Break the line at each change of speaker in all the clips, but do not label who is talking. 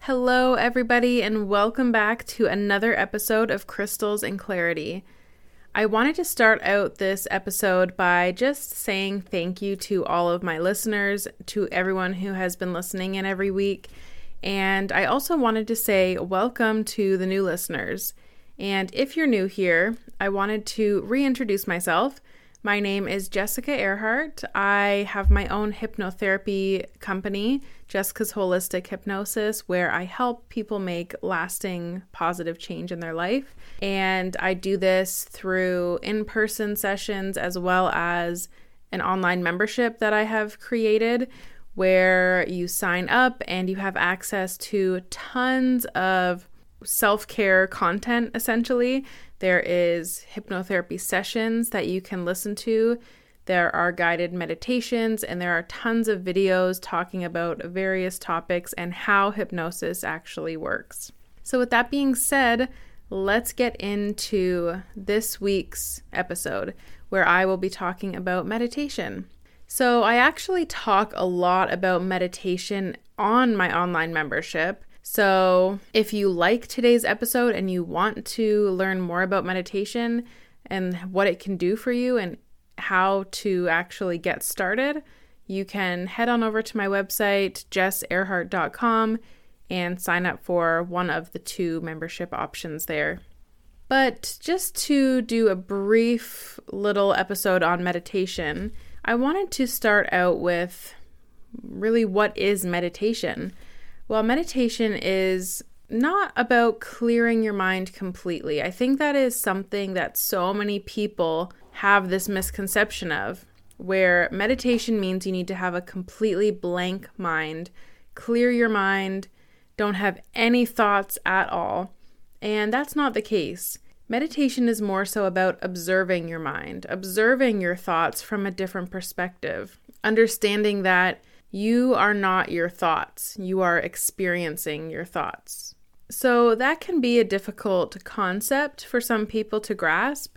Hello, everybody, and welcome back to another episode of Crystals and Clarity. I wanted to start out this episode by just saying thank you to all of my listeners, to everyone who has been listening in every week. And I also wanted to say welcome to the new listeners. And if you're new here, I wanted to reintroduce myself. My name is Jessica Erhardt. I have my own hypnotherapy company, Jessica's Holistic Hypnosis, where I help people make lasting positive change in their life. And I do this through in person sessions as well as an online membership that I have created where you sign up and you have access to tons of self care content essentially there is hypnotherapy sessions that you can listen to. There are guided meditations, and there are tons of videos talking about various topics and how hypnosis actually works. So, with that being said, let's get into this week's episode where I will be talking about meditation. So, I actually talk a lot about meditation on my online membership. So, if you like today's episode and you want to learn more about meditation and what it can do for you and how to actually get started, you can head on over to my website, jesserhardt.com, and sign up for one of the two membership options there. But just to do a brief little episode on meditation, I wanted to start out with really what is meditation? Well, meditation is not about clearing your mind completely. I think that is something that so many people have this misconception of, where meditation means you need to have a completely blank mind, clear your mind, don't have any thoughts at all. And that's not the case. Meditation is more so about observing your mind, observing your thoughts from a different perspective, understanding that you are not your thoughts, you are experiencing your thoughts. So, that can be a difficult concept for some people to grasp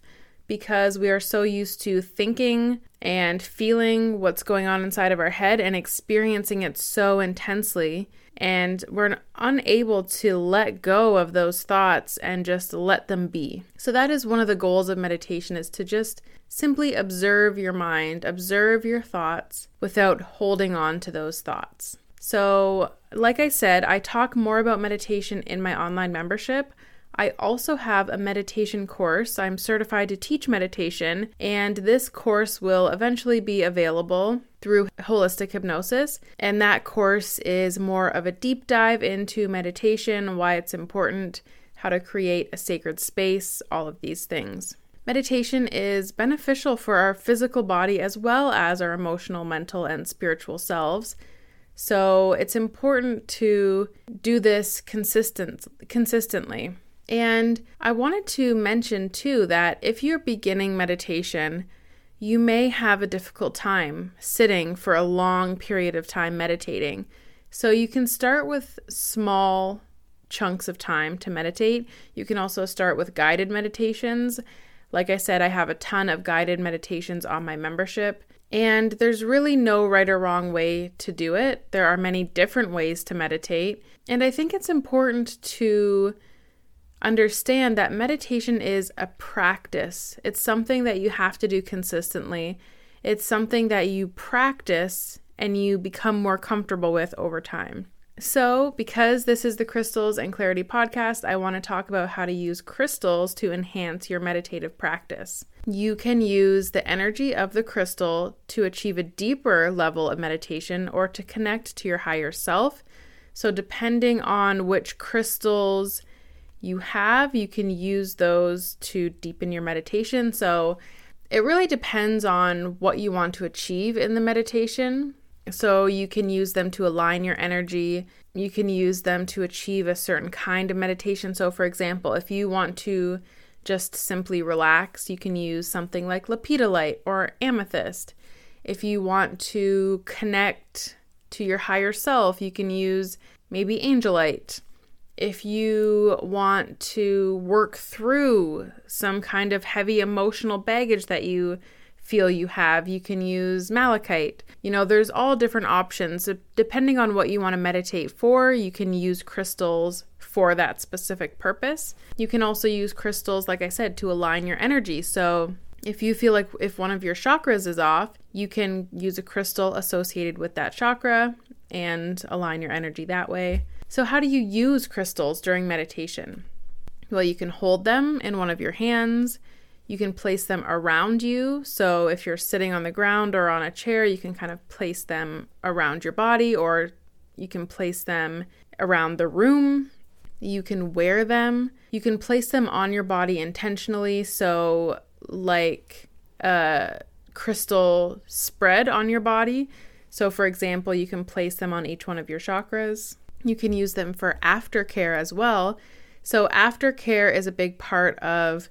because we are so used to thinking and feeling what's going on inside of our head and experiencing it so intensely. And we're unable to let go of those thoughts and just let them be. So that is one of the goals of meditation is to just simply observe your mind, observe your thoughts without holding on to those thoughts. So, like I said, I talk more about meditation in my online membership. I also have a meditation course. I'm certified to teach meditation, and this course will eventually be available through holistic hypnosis. And that course is more of a deep dive into meditation, why it's important, how to create a sacred space, all of these things. Meditation is beneficial for our physical body as well as our emotional, mental, and spiritual selves. So it's important to do this consistent consistently. And I wanted to mention too that if you're beginning meditation, you may have a difficult time sitting for a long period of time meditating. So you can start with small chunks of time to meditate. You can also start with guided meditations. Like I said, I have a ton of guided meditations on my membership. And there's really no right or wrong way to do it. There are many different ways to meditate. And I think it's important to understand that meditation is a practice. It's something that you have to do consistently. It's something that you practice and you become more comfortable with over time. So, because this is the Crystals and Clarity podcast, I want to talk about how to use crystals to enhance your meditative practice. You can use the energy of the crystal to achieve a deeper level of meditation or to connect to your higher self. So, depending on which crystals you have, you can use those to deepen your meditation. So it really depends on what you want to achieve in the meditation. So you can use them to align your energy. You can use them to achieve a certain kind of meditation. So, for example, if you want to just simply relax, you can use something like lepidolite or amethyst. If you want to connect to your higher self, you can use maybe angelite. If you want to work through some kind of heavy emotional baggage that you feel you have, you can use malachite. You know, there's all different options. Depending on what you want to meditate for, you can use crystals for that specific purpose. You can also use crystals, like I said, to align your energy. So, if you feel like if one of your chakras is off, you can use a crystal associated with that chakra and align your energy that way. So, how do you use crystals during meditation? Well, you can hold them in one of your hands. You can place them around you. So, if you're sitting on the ground or on a chair, you can kind of place them around your body, or you can place them around the room. You can wear them. You can place them on your body intentionally. So, like a crystal spread on your body. So, for example, you can place them on each one of your chakras. You can use them for aftercare as well. So, aftercare is a big part of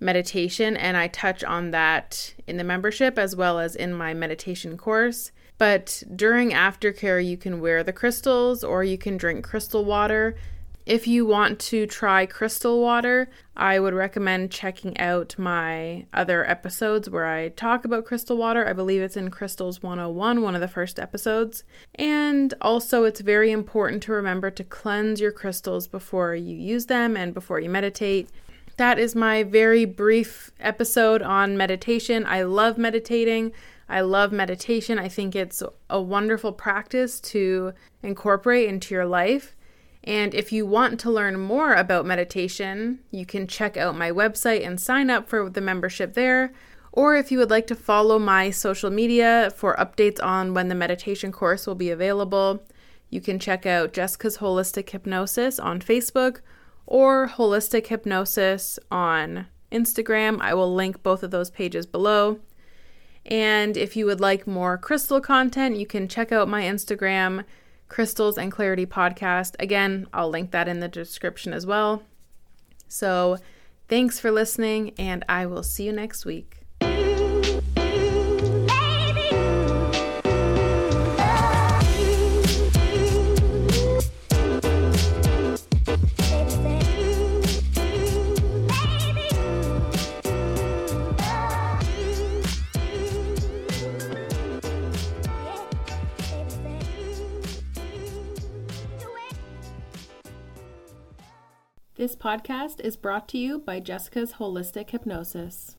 meditation, and I touch on that in the membership as well as in my meditation course. But during aftercare, you can wear the crystals or you can drink crystal water. If you want to try crystal water, I would recommend checking out my other episodes where I talk about crystal water. I believe it's in Crystals 101, one of the first episodes. And also, it's very important to remember to cleanse your crystals before you use them and before you meditate. That is my very brief episode on meditation. I love meditating. I love meditation. I think it's a wonderful practice to incorporate into your life. And if you want to learn more about meditation, you can check out my website and sign up for the membership there. Or if you would like to follow my social media for updates on when the meditation course will be available, you can check out Jessica's Holistic Hypnosis on Facebook or Holistic Hypnosis on Instagram. I will link both of those pages below. And if you would like more crystal content, you can check out my Instagram Crystals and Clarity podcast. Again, I'll link that in the description as well. So, thanks for listening, and I will see you next week. This podcast is brought to you by Jessica's Holistic Hypnosis.